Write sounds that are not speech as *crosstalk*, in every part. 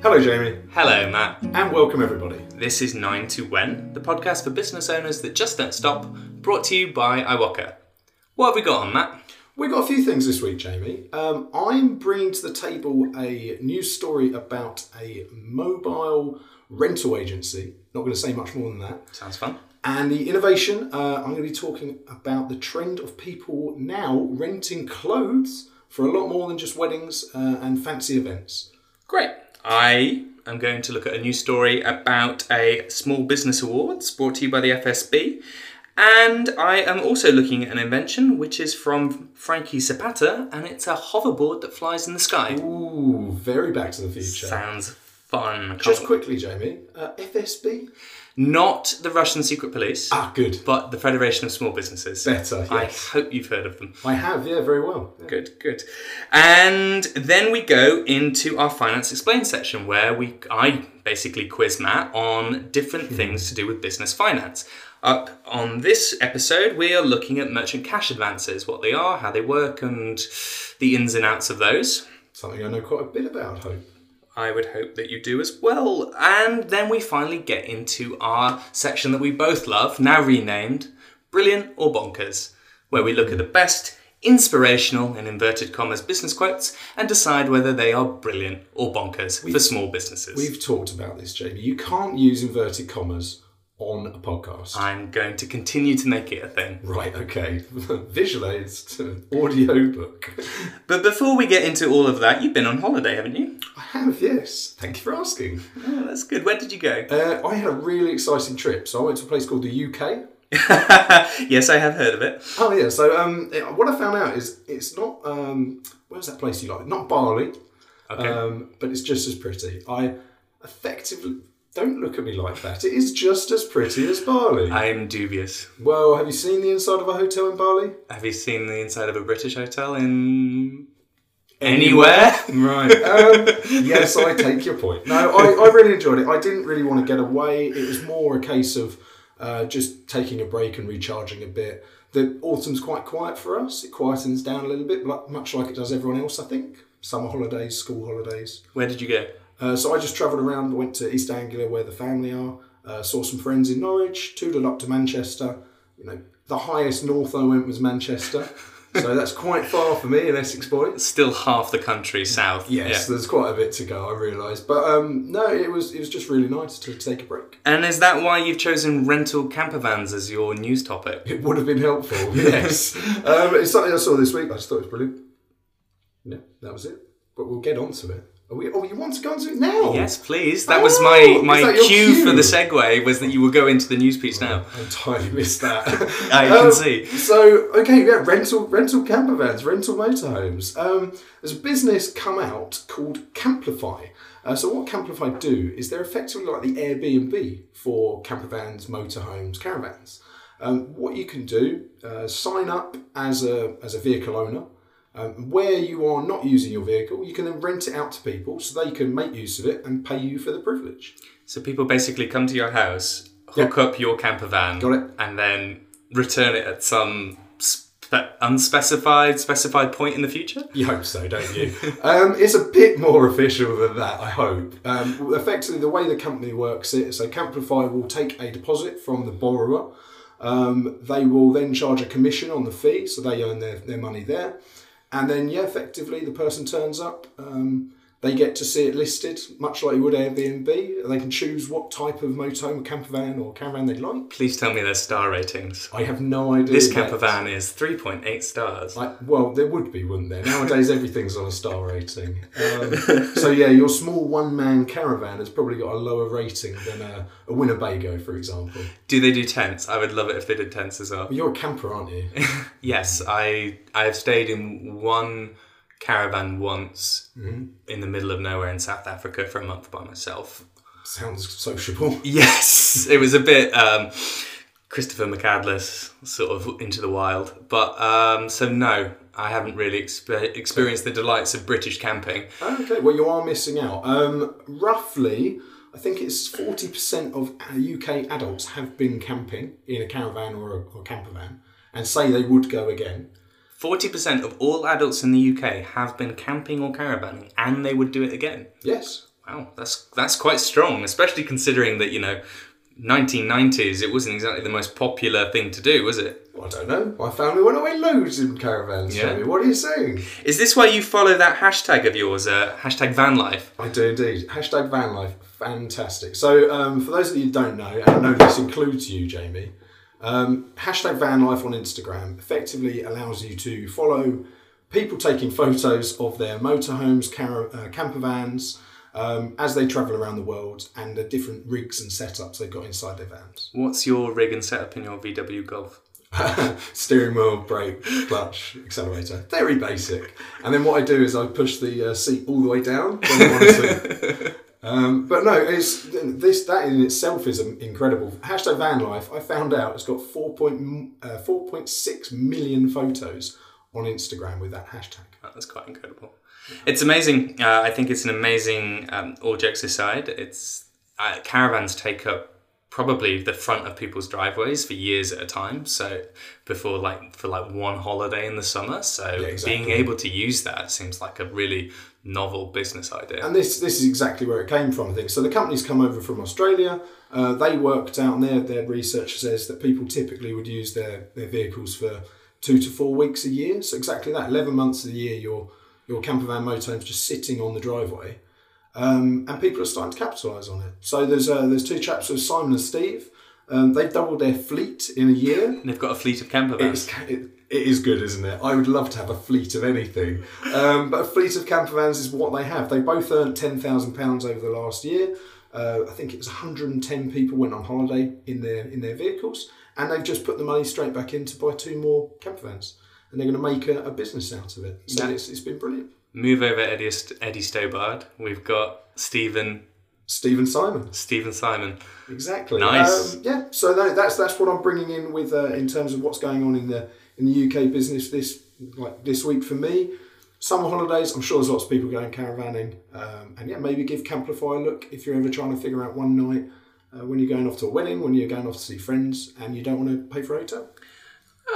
Hello, Jamie, Hello, Matt. and welcome everybody. This is 9 to When, the podcast for business owners that just don't stop, brought to you by iwoca. What have we got on, Matt? We've got a few things this week, Jamie. Um, I'm bringing to the table a news story about a mobile rental agency. Not going to say much more than that. Sounds fun. And the innovation, uh, I'm going to be talking about the trend of people now renting clothes for a lot more than just weddings uh, and fancy events. Great. I am going to look at a news story about a Small Business Awards brought to you by the FSB. And I am also looking at an invention which is from Frankie Zapata, and it's a hoverboard that flies in the sky. Ooh, very Back to the Future. Sounds fun. Just quickly, Jamie, uh, FSB? Not the Russian secret police, Ah, good. but the Federation of Small Businesses. Better, I hope you've heard of them. I have, yeah, very well. Yeah. Good, good. And then we go into our finance explained section where we I basically quiz Matt on different things to do with business finance. Up on this episode, we are looking at merchant cash advances, what they are, how they work, and the ins and outs of those. Something I know quite a bit about, hope. I would hope that you do as well. And then we finally get into our section that we both love, now renamed Brilliant or Bonkers, where we look at the best inspirational, in inverted commas, business quotes and decide whether they are brilliant or bonkers for small businesses. We've talked about this, Jamie. You can't use inverted commas on a podcast. I'm going to continue to make it a thing. right, okay. *laughs* Visualized audio book. But before we get into all of that, you've been on holiday, haven't you? I have, yes. Thank you for asking. Oh, that's good. Where did you go? Uh, I had a really exciting trip. So I went to a place called the UK. *laughs* yes, I have heard of it. Oh, yeah. So um, what I found out is it's not. Um, where's that place you like? Not Bali, Okay. um, but it's just as pretty. I effectively. Don't look at me like that. It is just as pretty as Bali. I am dubious. Well, have you seen the inside of a hotel in Bali? Have you seen the inside of a British hotel in anywhere? Right. Um, yes, I take your point. No, I, I really enjoyed it. I didn't really want to get away. It was more a case of uh, just taking a break and recharging a bit. The autumn's quite quiet for us. It quietens down a little bit, much like it does everyone else, I think. Summer holidays, school holidays. Where did you go? Uh, so I just travelled around, went to East Anglia where the family are, uh, saw some friends in Norwich, tootled up to Manchester. You know, the highest north I went was Manchester. *laughs* so that's quite far for me in Essex Point. Still half the country south. Yes, Yeah. there's quite a bit to go. I realise, but um, no, it was it was just really nice to take a break. And is that why you've chosen rental camper vans as your news topic? It would have been helpful. *laughs* Yes, um, it's something I saw this week. I just thought it was brilliant. Yeah, that was it. But we'll get on to it. We, oh, you want to go on to it now? Yes, please. That was Oh, my my that your cue, for the segue was that you will go into the news piece now. I entirely missed that. *laughs* I can *laughs* Um, see. So okay, yeah, rental rental camper vans, rental motorhomes. Um, there's a business come out called Camplify. Uh, so what Camplify do is they're effectively like the Airbnb for camper vans, motorhomes, caravans. Um, what you can do, uh, sign up as a as a vehicle owner. Um, where you are not using your vehicle, you can then rent it out to people so they can make use of it and pay you for the privilege. So people basically come to your house, hook up your camper van, Got it. and then return it at some spe- unspecified specified point in the future. You hope so, don't you? *laughs* um, it's a bit more official than that, I hope. Um, effectively, the way the company works it, so Camplify will take a deposit from the borrower. Um, they will then charge a commission on the fee, so they earn their, their money there. And then, yeah, effectively, the person turns up. Um, they get to see it listed, much like you would Airbnb. And they can choose what type of motorhome, camper van, or caravan they'd like. Please tell me their star ratings. I have no idea. This camper van is 3.8 stars. Like, well, there would be, wouldn't there? Nowadays, everything's on a star rating. Um, so yeah, your small one-man caravan has probably got a lower rating than a, a Winnebago, for example. Do they do tents? I would love it if they did tents as well. You're a camper, aren't you? *laughs* Yes, I I have stayed in one caravan once in the middle of nowhere in South Africa for a month by myself. Sounds sociable. *laughs* Yes, it was a bit um, Christopher McCandless, sort of into the wild. But um, so no, I haven't really expe- experienced the delights of British camping. Okay, well, you are missing out. Um, roughly, I think it's 40% of UK adults have been camping in a caravan or a, or camper van and say they would go again. 40% of all adults in the UK have been camping or caravanning, and they would do it again. Yes. Wow, that's that's quite strong, especially considering that you know, 1990s. It wasn't exactly the most popular thing to do, was it? I don't know. My family went away loads in caravans, Yeah. Jamie. What are you saying? Is this why you follow that hashtag of yours, uh, hashtag van life? I do indeed. Hashtag van life. Fantastic. So, um, for those of you who don't know, and I know this includes you, Jamie, um, hashtag van life on Instagram effectively allows you to follow people taking photos of their motorhomes, car- uh, camper vans, um, as they travel around the world and the different rigs and setups they've got inside their vans. What's your rig and setup in your VW Golf? *laughs* Steering wheel, brake, clutch, accelerator. Very basic. And then what I do is I push the uh, seat all the way down *laughs* Um, but no, it's this that in itself is incredible. Hashtag van life. I found out it's got 4. Point, uh, 4.6 million photos on Instagram with that hashtag. Oh, that's quite incredible. It's amazing. Uh, I think it's an amazing. Um, all jokes aside, it's uh, caravans take up probably the front of people's driveways for years at a time. So before like for like one holiday in the summer. So exactly. being able to use that seems like a really novel business idea. And this this is exactly where it came from. I think so. The company's come over from Australia. Uh, they worked out, and their their research says that people typically would use their their vehicles for two to four weeks a year. So exactly that, eleven months of the year, your your camper van motorhome's just sitting on the driveway, um, and people are starting to capitalise on it. So there's uh, there's two chaps with Simon and Steve. Um, they've doubled their fleet in a year. And they've got a fleet of camper vans. It's, it, it is good, isn't it? I would love to have a fleet of anything. Um, but a fleet of camper vans is what they have. They both earned £10,000 over the last year. Uh, I think it was 110 people went on holiday in their in their vehicles, and they've just put the money straight back in to buy two more camper vans, and they're going to make a, a business out of it. So Yeah. it's, it's been brilliant. Move over Eddie, Eddie Stobart. We've got Stephen Stephen Simon, Stephen Simon. exactly. Nice. Um, yeah. So that, that's that's what I'm bringing in with uh, in terms of what's going on in the in the UK business this like this week for me. Summer holidays. I'm sure there's lots of people going caravanning, um, and yeah, maybe give Camplify a look if you're ever trying to figure out one night uh, when you're going off to a wedding, when you're going off to see friends, and you don't want to pay for a hotel.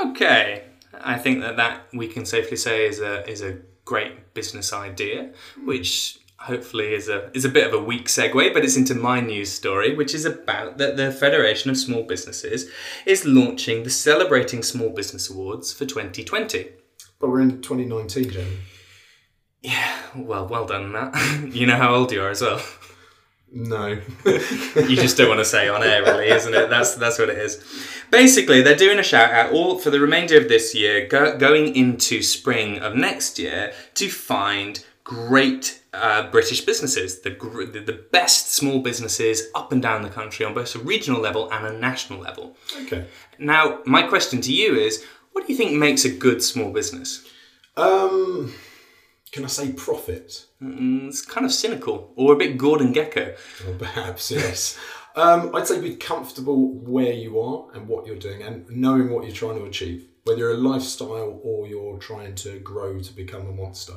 Okay, I think that that we can safely say is a is a great business idea, which hopefully is a is a bit of a weak segue, but it's into my news story, which is about that the Federation of Small Businesses is launching the Celebrating Small Business Awards for 2020. But we're in 2019, Jamie. Yeah, well, well done, Matt. *laughs* you know how old you are as well. No. you just don't want to say on air, really, isn't it? That's that's what it is. Basically, they're doing a shout out all for the remainder of this year, go, going into spring of next year to find great uh, British businesses, the, gr- the the best small businesses up and down the country on both a regional level and a national level. okay. Now, my question to you is, what do you think makes a good small business? Um, can I say profit? Mm, it's kind of cynical or a bit Gordon Gekko. Or *laughs* perhaps, yes. Um, I'd say be comfortable where you are and what you're doing and knowing what you're trying to achieve, whether you're a lifestyle or you're trying to grow to become a monster.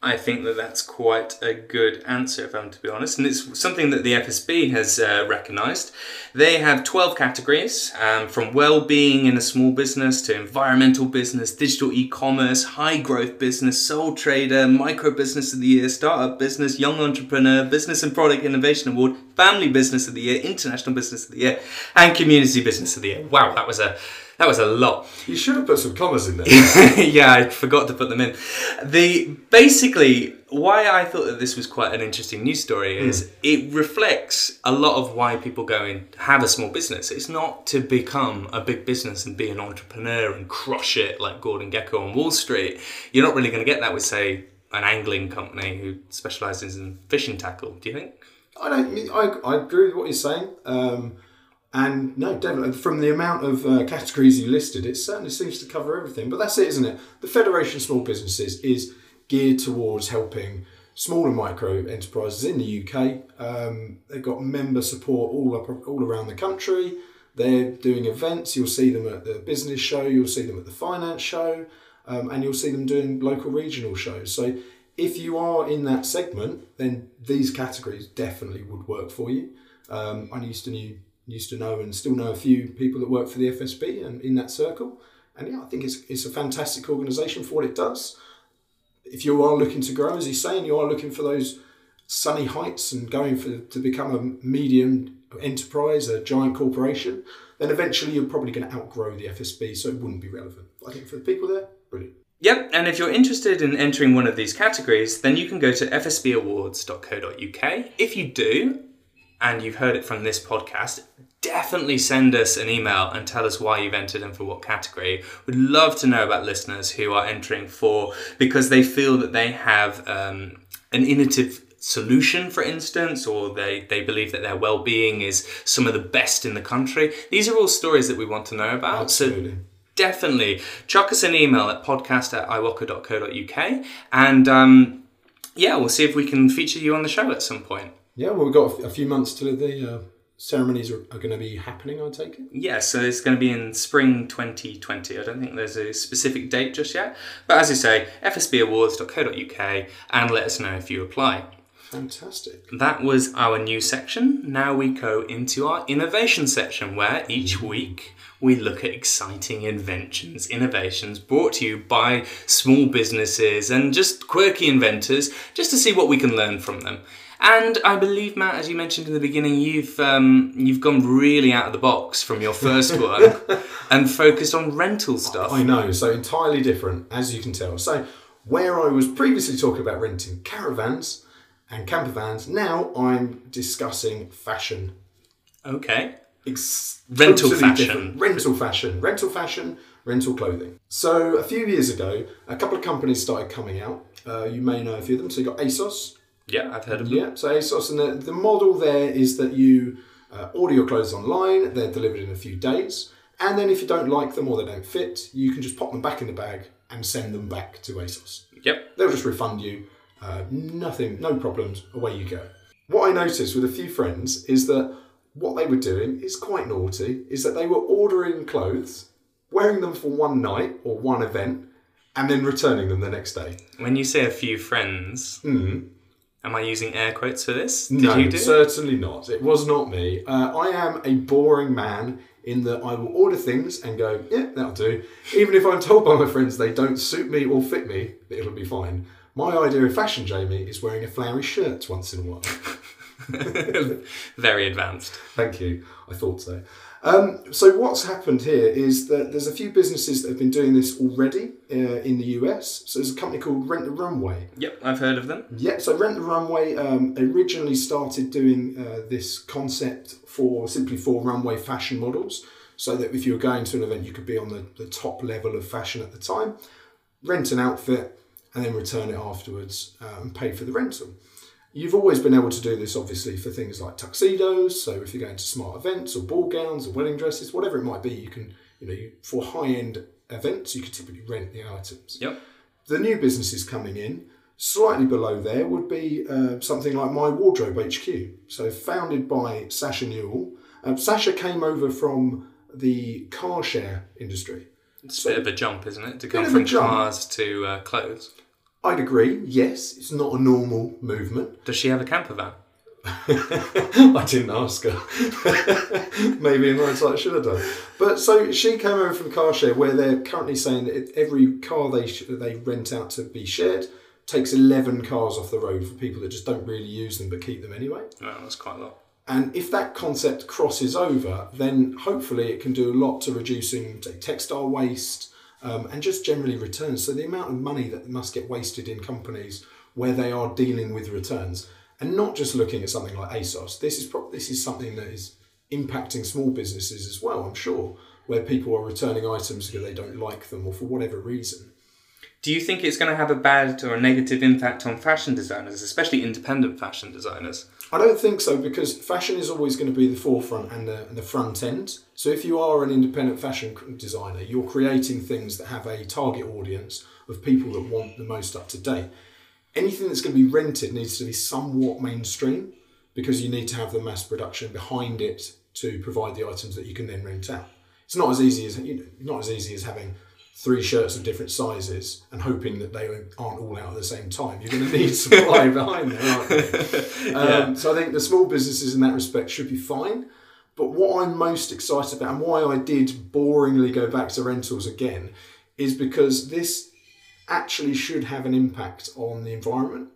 I think that that's quite a good answer, if I'm to be honest, and it's something that the FSB has uh, recognised. They have 12 categories, um, from well-being in a small business to environmental business, digital e-commerce, high-growth business, sole trader, micro business of the year, startup business, young entrepreneur, business and product innovation award, family business of the year, international business of the year, and community business of the year. Wow, that was a that was a lot. You should have put some commas in there. *laughs* yeah, I forgot to put them in. The basically why I thought that this was quite an interesting news story is it reflects a lot of why people go and have a small business. It's not to become a big business and be an entrepreneur and crush it like Gordon Gekko on Wall Street. You're not really going to get that with say an angling company who specialises in fishing tackle. Do you think? I don't. I, I agree with what you're saying. Um, and no, definitely from the amount of uh, categories you listed, it certainly seems to cover everything. But that's it, isn't it? The Federation of Small Businesses is geared towards helping small and micro enterprises in the UK. Um, they've got member support all up, all around the country. They're doing events. You'll see them at the business show. You'll see them at the finance show, um, and you'll see them doing local regional shows. So if you are in that segment, then these categories definitely would work for you. Um, I used to knew, used to know and still know a few people that work for the FSB and in that circle. And yeah, I think it's, it's a fantastic organisation for what it does. If you are looking to grow, as he's saying, you are looking for those sunny heights and going for to become a medium enterprise, a giant corporation, then eventually you're probably going to outgrow the FSB, so it wouldn't be relevant. I think for the people there, brilliant. Yep, and if you're interested in entering one of these categories, then you can go to fsbawards.co.uk. If you do, and you've heard it from this podcast, definitely send us an email and tell us why you've entered and for what category. We'd love to know about listeners who are entering for because they feel that they have um, an innovative solution, for instance, or they, they believe that their well being is some of the best in the country. These are all stories that we want to know about. Absolutely. So definitely chuck us an email at podcast at iwoca.co.uk and um, yeah, we'll see if we can feature you on the show at some point. Yeah, well, we've got a few months till the uh, ceremonies are, are going to be happening, I take it. Yeah, so it's going to be in spring 2020. I don't think there's a specific date just yet. But as you say, fsbawards.co.uk and let us know if you apply. Fantastic. That was our new section. Now we go into our innovation section where each week we look at exciting inventions, innovations brought to you by small businesses and just quirky inventors just to see what we can learn from them. And I believe, Matt, as you mentioned in the beginning, you've um, you've gone really out of the box from your first *laughs* one and focused on rental stuff. I know, so entirely different, as you can tell. So, where I was previously talking about renting caravans and camper vans, now I'm discussing fashion. Okay. Ex- Rental totally fashion. different. Rental fashion. Rental fashion, rental clothing. So, a few years ago, a couple of companies started coming out. Uh, you may know a few of them. So, you got ASOS, Yeah, I've heard of them. Yeah, so ASOS, and the, the model there is that you uh, order your clothes online, they're delivered in a few days, and then if you don't like them or they don't fit, you can just pop them back in the bag and send them back to ASOS. Yep. They'll just refund you, uh, nothing, no problems, away you go. What I noticed with a few friends is that what they were doing is quite naughty, is that they were ordering clothes, wearing them for one night or one event, and then returning them the next day. When you say a few friends, am I using air quotes for this? Did no, you do? certainly not. It was not me. Uh, I am a boring man in that I will order things and go, yeah, that'll do. Even if I'm told by my friends they don't suit me or fit me, it'll be fine. My idea of fashion, Jamie, is wearing a flowery shirt once in a while. *laughs* Very advanced. Thank you. I thought so. Um, so what's happened here is that there's a few businesses that have been doing this already uh, in the US. So there's a company called Rent the Runway. Yep, I've heard of them. Yeah, so Rent the Runway um, originally started doing uh, this concept for simply for runway fashion models, so that if you were going to an event, you could be on the, the top level of fashion at the time, rent an outfit, and then return it afterwards uh, and pay for the rental. You've always been able to do this, obviously, for things like tuxedos. So if you're going to smart events or ball gowns or wedding dresses, whatever it might be, you can, you know, you, for high end events, you could typically rent the items. Yep. The new businesses coming in, slightly below there, would be uh, something like My Wardrobe HQ. So, founded by Sacha Newall. Uh, Sacha came over from the car share industry. It's a bit of a jump, isn't it? To come from cars to uh, clothes. I'd agree, yes, it's not a normal movement. Does she have a camper van? *laughs* I didn't ask her. *laughs* Maybe in hindsight, I should have done. But so she came over from car share, where they're currently saying that every car they sh- they rent out to be shared takes eleven cars off the road for people that just don't really use them but keep them anyway. That's quite a lot. And if that concept crosses over, then hopefully it can do a lot to reducing say, textile waste um, and just generally returns. So the amount of money that must get wasted in companies where they are dealing with returns and not just looking at something like ASOS. This is pro- this is something that is impacting small businesses as well. I'm sure where people are returning items because they don't like them or for whatever reason. Do you think it's going to have a bad or a negative impact on fashion designers, especially independent fashion designers? I don't think so because fashion is always going to be the forefront and the, and the front end. So if you are an independent fashion designer, you're creating things that have a target audience of people that want the most up to date. Anything that's going to be rented needs to be somewhat mainstream because you need to have the mass production behind it to provide the items that you can then rent out. It's not as easy as you know, not as easy as having three shirts of different sizes and hoping that they aren't all out at the same time. You're going to need supply *laughs* behind there, aren't you? Um, So I think the small businesses in that respect should be fine. But what I'm most excited about and why I did boringly go back to rentals again is because this actually should have an impact on the environment.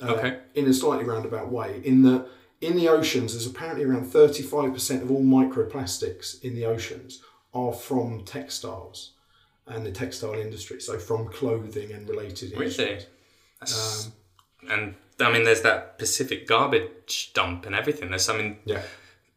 uh, Okay. in a slightly roundabout way. In the in the oceans, there's apparently around 35% of all microplastics in the oceans are from textiles and the textile industry, so from clothing and related Really? industries. That's- Um, and I mean, there's that Pacific garbage dump and everything. There's, I mean, yeah.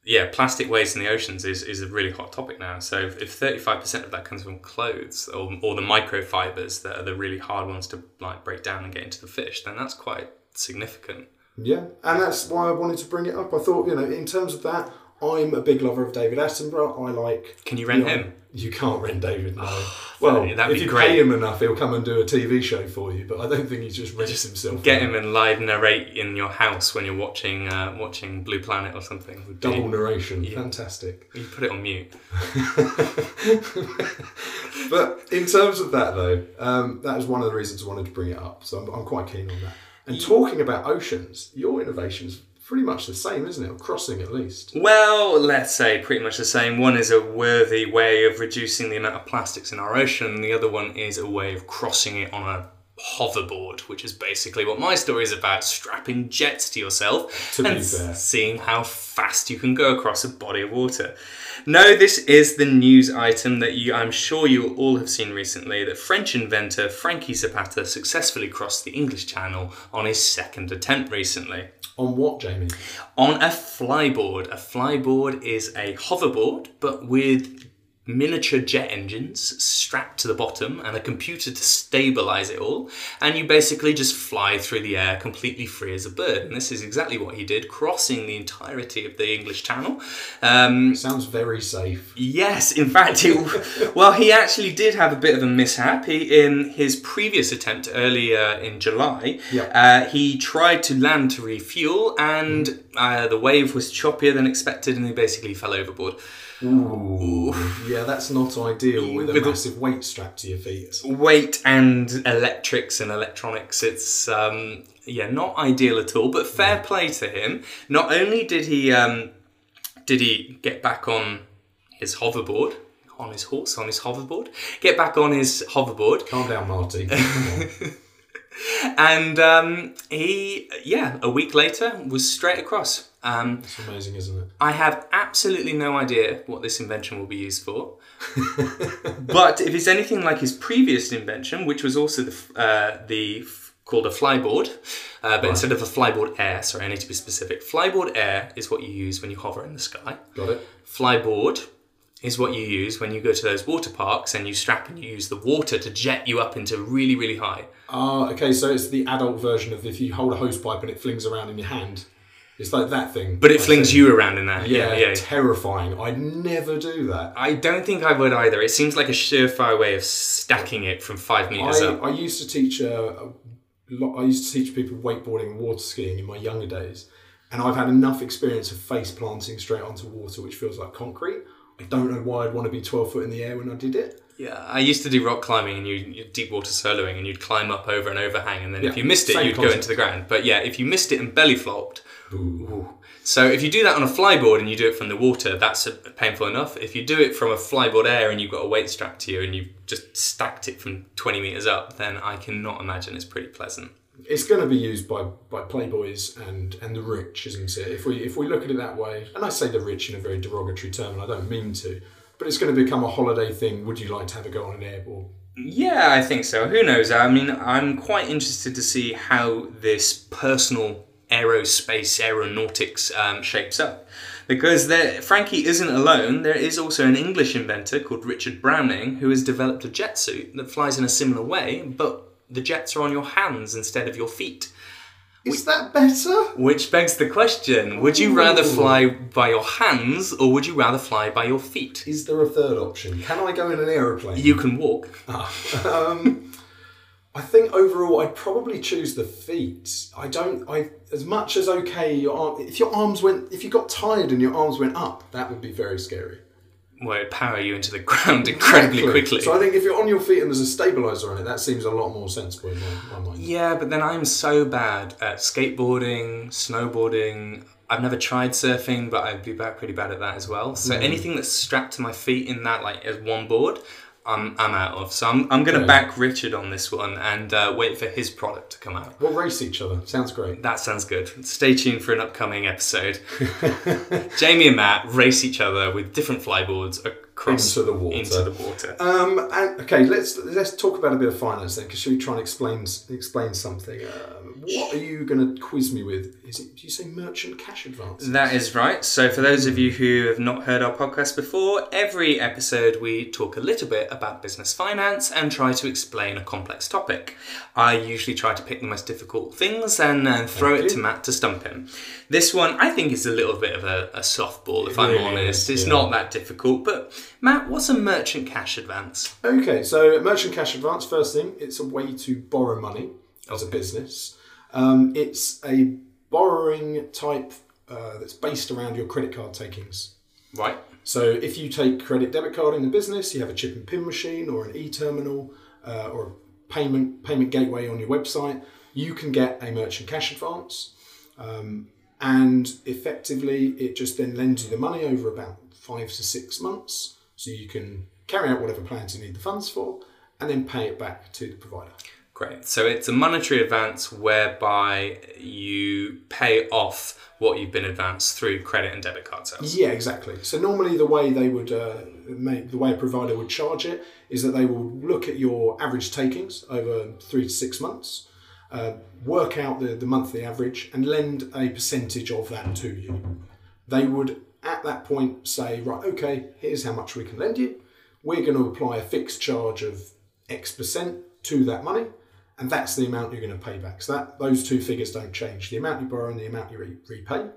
yeah, plastic waste in the oceans is, is a really hot topic now. So if 35% of that comes from clothes or, or the microfibers that are the really hard ones to like break down and get into the fish, then that's quite significant. Yeah, and that's why I wanted to bring it up. I thought, you know, in terms of that, I'm a big lover of David Attenborough. I like. Can you rent him? You can't rent David, *sighs* no. well, that'd if you great. pay him enough, he'll come and do a TV show for you. But I don't think he just rents himself. Get him and live narrate in your house when you're watching uh, watching Blue Planet or something. Would be- Double narration, fantastic. You put it on mute. *laughs* But in terms of that, though, um, that was one of the reasons I wanted to bring it up. So I'm, I'm quite keen on that. And talking about oceans, your innovation's pretty much the same, isn't it? Or crossing at least. Well, let's say pretty much the same. One is a worthy way of reducing the amount of plastics in our ocean, and the other one is a way of crossing it on a hoverboard, which is basically what my story is about strapping jets to yourself To and seeing how fast you can go across a body of water. No, this is the news item that you, I'm sure you all have seen recently that French inventor Frankie Zapata successfully crossed the English Channel on his second attempt recently On what, Jamie? on a flyboard. A flyboard is a hoverboard, but with miniature jet engines strapped to the bottom and a computer to stabilize it all. And you basically just fly through the air completely free as a bird. And this is exactly what he did, crossing the entirety of the English Channel. Um, Sounds very safe. Yes, in fact, it, *laughs* well, he actually did have a bit of a mishap. He, in his previous attempt earlier in July, Yeah. uh, he tried to land to refuel, and uh, the wave was choppier than expected, and he basically fell overboard. Ooh. Yeah, that's not ideal with a With a- massive weight strapped to your feet. Weight and electrics and electronics, it's um, yeah, not ideal at all. But fair play to him. Not only did he um, did he get back on his hoverboard, on his horse, on his hoverboard, get back on his hoverboard, Calm down, Marty. *laughs* And um, he, yeah, a week later was straight across. Um, It's amazing, isn't it? I have absolutely no idea what this invention will be used for. but if it's anything like his previous invention, which was also the uh, the f- called a flyboard, uh, but instead of a flyboard air, sorry, I need to be specific. Flyboard air is what you use when you hover in the sky. Got it? Flyboard is what you use when you go to those water parks and you strap and you use the water to jet you up into really, really high. Ah, okay, so it's the adult version of if you hold a hose pipe and it flings around in your hand. It's like that thing. But it I flings see. you around in there. Yeah, Yeah, yeah. terrifying. I'd never do that. I don't think I would either. It seems like a surefire way of stacking it from five meters I, up. I used to teach uh, a lot. I used to teach people wakeboarding and water skiing in my younger days, and I've had enough experience of face planting straight onto water, which feels like concrete. I don't know why I'd want to be twelve foot in the air when I did it. Yeah, I used to do rock climbing and you, you deep water soloing and you'd climb up over an overhang and then if you missed it you'd go into the ground. But yeah, if you missed it and belly flopped, ooh. So if you do that on a flyboard and you do it from the water, that's painful enough. If you do it from a flyboard air and you've got a weight strap to you and you've just stacked it from 20 meters up, then I cannot imagine it's pretty pleasant. It's going to be used by, by playboys and, and the rich, isn't it? If we if we look at it that way, and I say the rich in a very derogatory term, and I don't mean to, but it's going to become a holiday thing. Would you like to have a go on an airboard? Yeah, I think so. Who knows? I mean, I'm quite interested to see how this personal aerospace aeronautics um, shapes up. Because there, Frankie isn't alone. There is also an English inventor called Richard Browning who has developed a jet suit that flies in a similar way, but the jets are on your hands instead of your feet. Is that better? Which begs the question would you rather fly by your hands or would you rather fly by your feet? Is there a third option? Can I go in an aeroplane? You can walk. *laughs* um, I think overall I'd probably choose the feet. I don't. I as much as okay. Your arm, if your arms went, if you got tired and your arms went up, that would be very scary. Well, it'd power you into the ground *laughs* incredibly Exactly. quickly. So I think if you're on your feet and there's a stabilizer on it, that seems a lot more sensible in my, my mind. Yeah, but then I'm so bad at skateboarding, snowboarding. I've never tried surfing, but I'd be pretty bad at that as well. So hmm. anything that's strapped to my feet in that like as one board, I'm, I'm out of. So I'm, I'm going to Yeah. back Richard on this one and uh, wait for his product to come out. We'll race each other. Sounds great. That sounds good. Stay tuned for an upcoming episode. *laughs* Jamie and Matt race each other with different flyboards across Into the water. Into the water. Um, and okay, let's let's talk about a bit of finance then. Because should we try and explain explain something? Um, what are you going to quiz me with? Is it? Do you say merchant cash advance? That is right. So, for those of you who have not heard our podcast before, every episode we talk a little bit about business finance and try to explain a complex topic. I usually try to pick the most difficult things and uh, throw Thank it to. Matt to stump him. This one, I think, is a little bit of a, a softball, if It I'm really honest. is, it's yeah. not that difficult. But, Matt, what's a merchant cash advance? Okay, so merchant cash advance. First thing, it's a way to borrow money as a business. Um, it's a borrowing type uh, that's based around your credit card takings. Right. So if you take credit debit card in the business, you have a chip and pin machine or an e-terminal uh, or a payment payment gateway on your website, you can get a merchant cash advance, um, and effectively it just then lends you the money over about five to six months, so you can carry out whatever plans you need the funds for, and then pay it back to the provider. Great. So it's a monetary advance whereby you pay off what you've been advanced through credit and debit card sales. Yeah, exactly. So normally the way they would uh, make the way a provider would charge it is that they will look at your average takings over three to six months, uh, work out the, the monthly average, and lend a percentage of that to you. They would at that point say, right, okay, here's how much we can lend you. We're going to apply a fixed charge of X percent to that money, and that's the amount you're going to pay back. So that those two figures don't change: the amount you borrow and the amount you re- repay.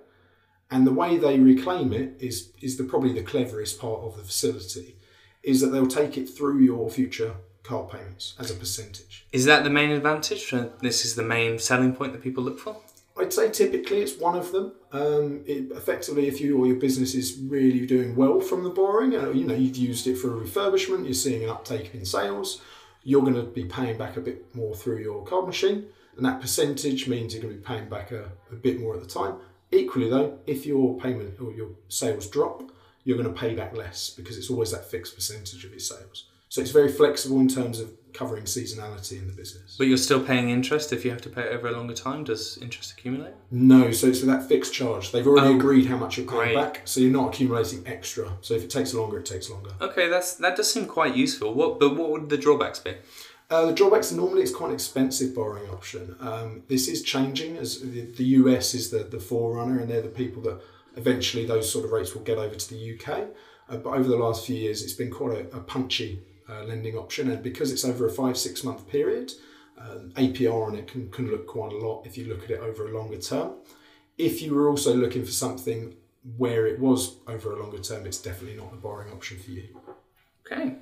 And the way they reclaim it is is the probably the cleverest part of the facility, is that they'll take it through your future card payments as a percentage. Is that the main advantage? This is the main selling point that people look for? I'd say typically it's one of them. Um, it, effectively, if you or your business is really doing well from the borrowing, you know you've used it for a refurbishment, you're seeing an uptake in sales, you're going to be paying back a bit more through your card machine, and that percentage means you're going to be paying back a, a bit more at the time. Equally, though, if your payment or your sales drop, you're going to pay back less because it's always that fixed percentage of your sales. So it's very flexible in terms of covering seasonality in the business. But you're still paying interest if you have to pay it over a longer time. Does interest accumulate? No, so it's that fixed charge. They've already Oh, agreed how much you're paying back, so you're not accumulating extra. So if it takes longer, it takes longer. Okay, that's that does seem quite useful. What but what would the drawbacks be? Uh, the drawbacks normally it's quite an expensive borrowing option. Um, this is changing as the, the US is the, the forerunner, and they're the people that eventually those sort of rates will get over to the UK. Uh, but over the last few years, it's been quite a, a punchy uh, lending option, and because it's over a five six month period, um, APR on it can, can look quite a lot if you look at it over a longer term. If you were also looking for something where it was over a longer term, it's definitely not the borrowing option for you. Okay.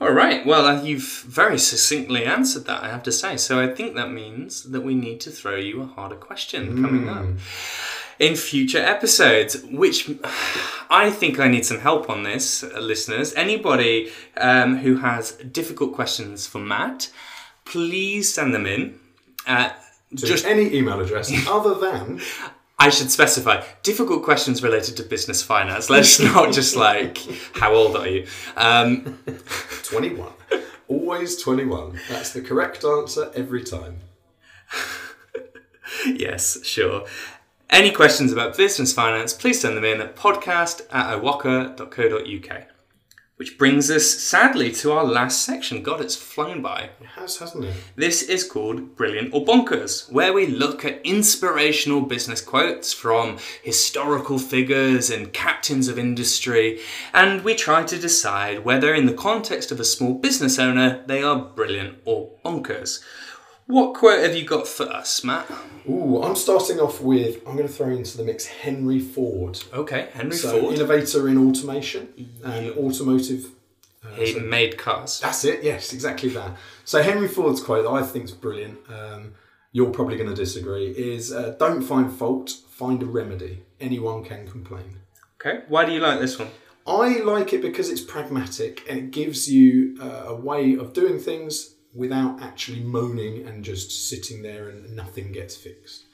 All right. Well, uh, you've very succinctly answered that, I have to say. So I think that means that we need to throw you a harder question coming up in future episodes, which I think I need some help on this, uh, listeners. Anybody um, who has difficult questions for Matt, please send them in. Uh, just any email address *laughs* other than I should specify difficult questions related to business finance. Let's *laughs* not just like, how old are you? Um, *laughs* 21. Always 21. That's the correct answer every time. yes, sure. Any questions about business finance, please send them in at podcast at iwoca.co.uk. Which brings us, sadly, to our last section. God, it's flown by. It has, hasn't it? This is called Brilliant or Bonkers, where we look at inspirational business quotes from historical figures and captains of industry, and we try to decide whether, in the context of a small business owner, they are brilliant or bonkers. What quote have you got for us, Matt? Ooh, I'm starting off with, I'm going to throw into the mix Henry Ford. Okay, Henry So, Ford. innovator in automation and automotive. uh, He so- made cars. that's it, yes, exactly that. So, Henry Ford's quote that I think is brilliant, um, you're probably going to disagree, is uh, Don't find fault, find a remedy. Anyone can complain. Okay, why do you like this one? I like it because it's pragmatic and it gives you uh, a way of doing things without actually moaning and just sitting there and nothing gets fixed.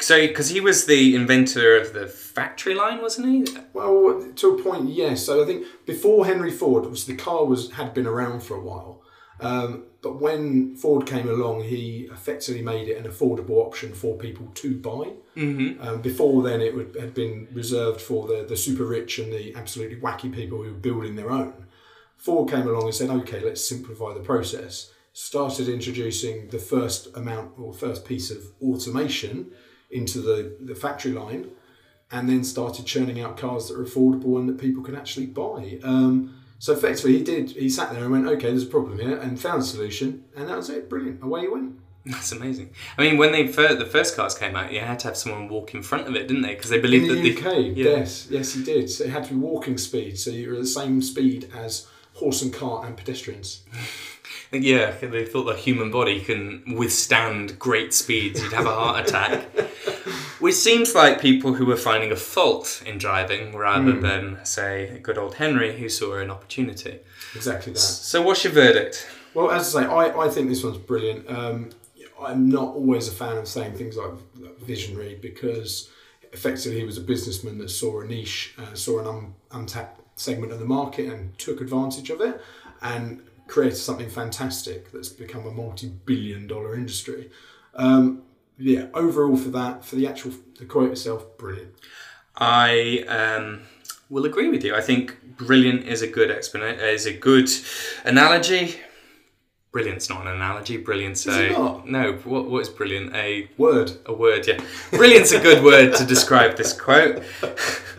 So, because he was the inventor of the factory line, wasn't he? Well, to a point, yes. So I think before Henry Ford, was the car was had been around for a while. Um, but when Ford came along, he effectively made it an affordable option for people to buy. Mm-hmm. Um, before then, it would, had been reserved for the, the super rich and the absolutely wacky people who were building their own. Ford came along and said, okay, let's simplify the process. Started introducing the first amount or first piece of automation into the, the factory line and then started churning out cars that are affordable and that people can actually buy. Um, so effectively, he did. He sat there and went, "Okay, there's a problem here," and found a solution, and that was it. Brilliant. Away you went. That's amazing. I mean, when they fir- the first cars came out, you had to have someone walk in front of it, didn't they? Because they In believed the that the UK, yeah. yes, yes, he did. So it had to be walking speed, so you were the same speed as horse and cart and pedestrians. *laughs* Yeah, they thought the human body can withstand great speeds. You'd have a heart attack. *laughs* Which seems like people who were finding a fault in driving rather Hmm. than, say, good old Henry who saw an opportunity. Exactly that. So, what's your verdict? Well, as I say, I, I think this one's brilliant. Um, I'm not always a fan of saying things like visionary because effectively he was a businessman that saw a niche, uh, saw an un, untapped segment of the market and took advantage of it and created something fantastic that's become a multi-billion dollar industry. Um, yeah, overall for that, for the actual the quote itself, brilliant. I um, will agree with you. I think brilliant is a good explanation, is a good analogy. Brilliant's not an analogy. Brilliant's Is a no. What what is brilliant? A Word. a word, yeah. Brilliant's a good word to describe this quote. *laughs*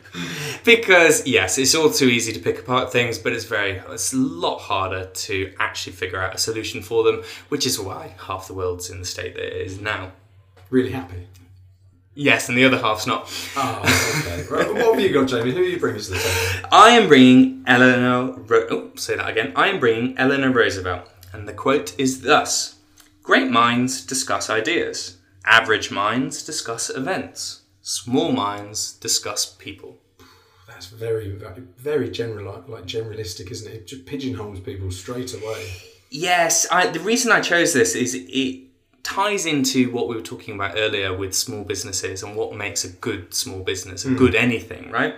because yes, it's all too easy to pick apart things, but it's very it's a lot harder to actually figure out a solution for them, which is why half the world's in the state that it is now. Really happy. Yes, and the other half's not. Oh, okay. *laughs* right. What have you got, Jamie? Who are you bringing to the table? I am bringing Eleanor. Ro- oh, say that again. I am bringing Eleanor Roosevelt, and the quote is thus: "Great minds discuss ideas. Average minds discuss events. Small minds discuss people." That's very, very, general, like, generalistic, isn't it? It just pigeonholes people straight away. Yes, I, the reason I chose this is it ties into what we were talking about earlier with small businesses and what makes a good small business, a good anything, right?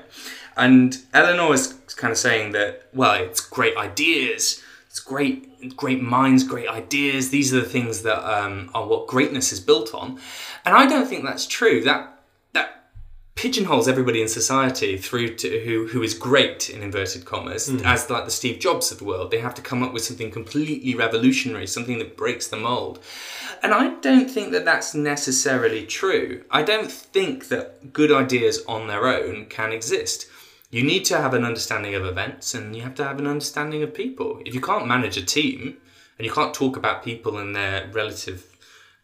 And Eleanor was kind of saying that, well, it's great ideas, it's great, great minds, great ideas. These are the things that um, are what greatness is built on, and I don't think that's true. That pigeonholes everybody in society through to who who is great in inverted commas as like the Steve Jobs of the world. They have to come up with something completely revolutionary, something that breaks the mold. And I don't think that that's necessarily true. I don't think that good ideas on their own can exist. You need to have an understanding of events and you have to have an understanding of people. If you can't manage a team and you can't talk about people and their relative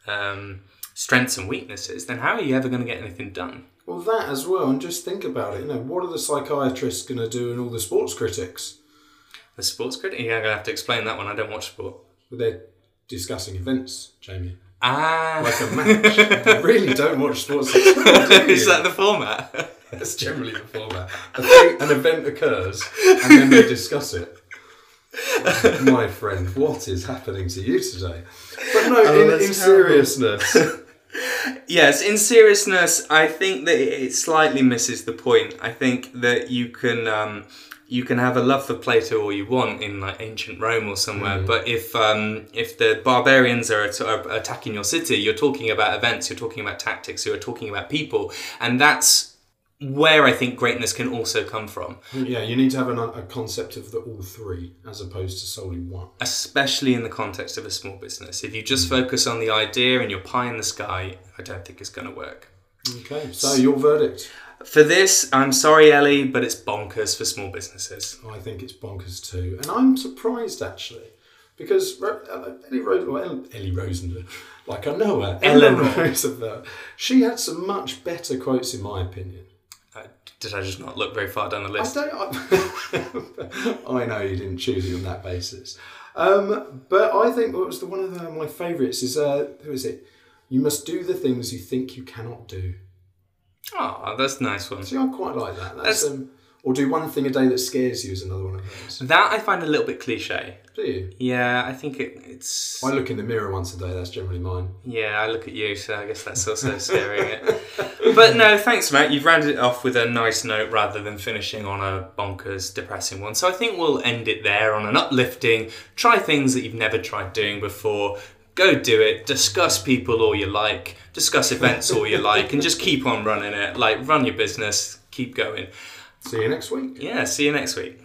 um, strengths and weaknesses, then how are you ever going to get anything done? Well, that as well, and just think about it. You know, what are the psychiatrists going to do and all the sports critics? The sports critic? Yeah, I'm going to have to explain that one. I don't watch sport. Well, they're discussing events, Jamie. Ah, Like a *laughs* match. I really don't watch sports. do *laughs* is that the format? *laughs* That's generally the format. Thing, an event occurs, and then they discuss it. My friend, what is happening to you today? But no, Oh, in, in seriousness, Yes, in seriousness, I think that it slightly misses the point. I think that you can um, you can have a love for Plato all you want in like ancient Rome or somewhere, but if um, if the barbarians are, at- are attacking your city, you're talking about events, you're talking about tactics, you're talking about people, and that's where I think greatness can also come from, yeah, you need to have an, a concept of the all three as opposed to solely one. especially in the context of a small business. If you just focus on the idea and you're pie in the sky, I don't think it's going to work. Okay, so your verdict? For this, I'm sorry, Ellie, but it's bonkers for small businesses. I think it's bonkers too, and I'm surprised actually because uh, Ellie, Ro- well, Ellie Rosenberg, like I know her, Eleanor. Eleanor Roosevelt, she had some much better quotes in my opinion. Did I just not look very far down the list? I don't. I, *laughs* I know you didn't choose it on that basis, um, but I think what was the one of the, my favourites is uh, who is it? You must do the things you think you cannot do. Oh, that's a nice one. See, I quite like that. That's, That's- um, Or do one thing a day that scares you is another one of those. That I find a little bit cliche. Do you? Yeah, I think it, it's. I look in the mirror once a day. That's generally mine. Yeah, I look at you, so I guess that's also scaring it. But no, thanks, Matt. You've rounded it off with a nice note rather than finishing on a bonkers, depressing one. So I think we'll end it there on an uplifting. Try things that you've never tried doing before. Go do it. Discuss people all you like. Discuss events all you like, and just keep on running it. Like run your business. Keep going. See you next week. Yeah. See you next week.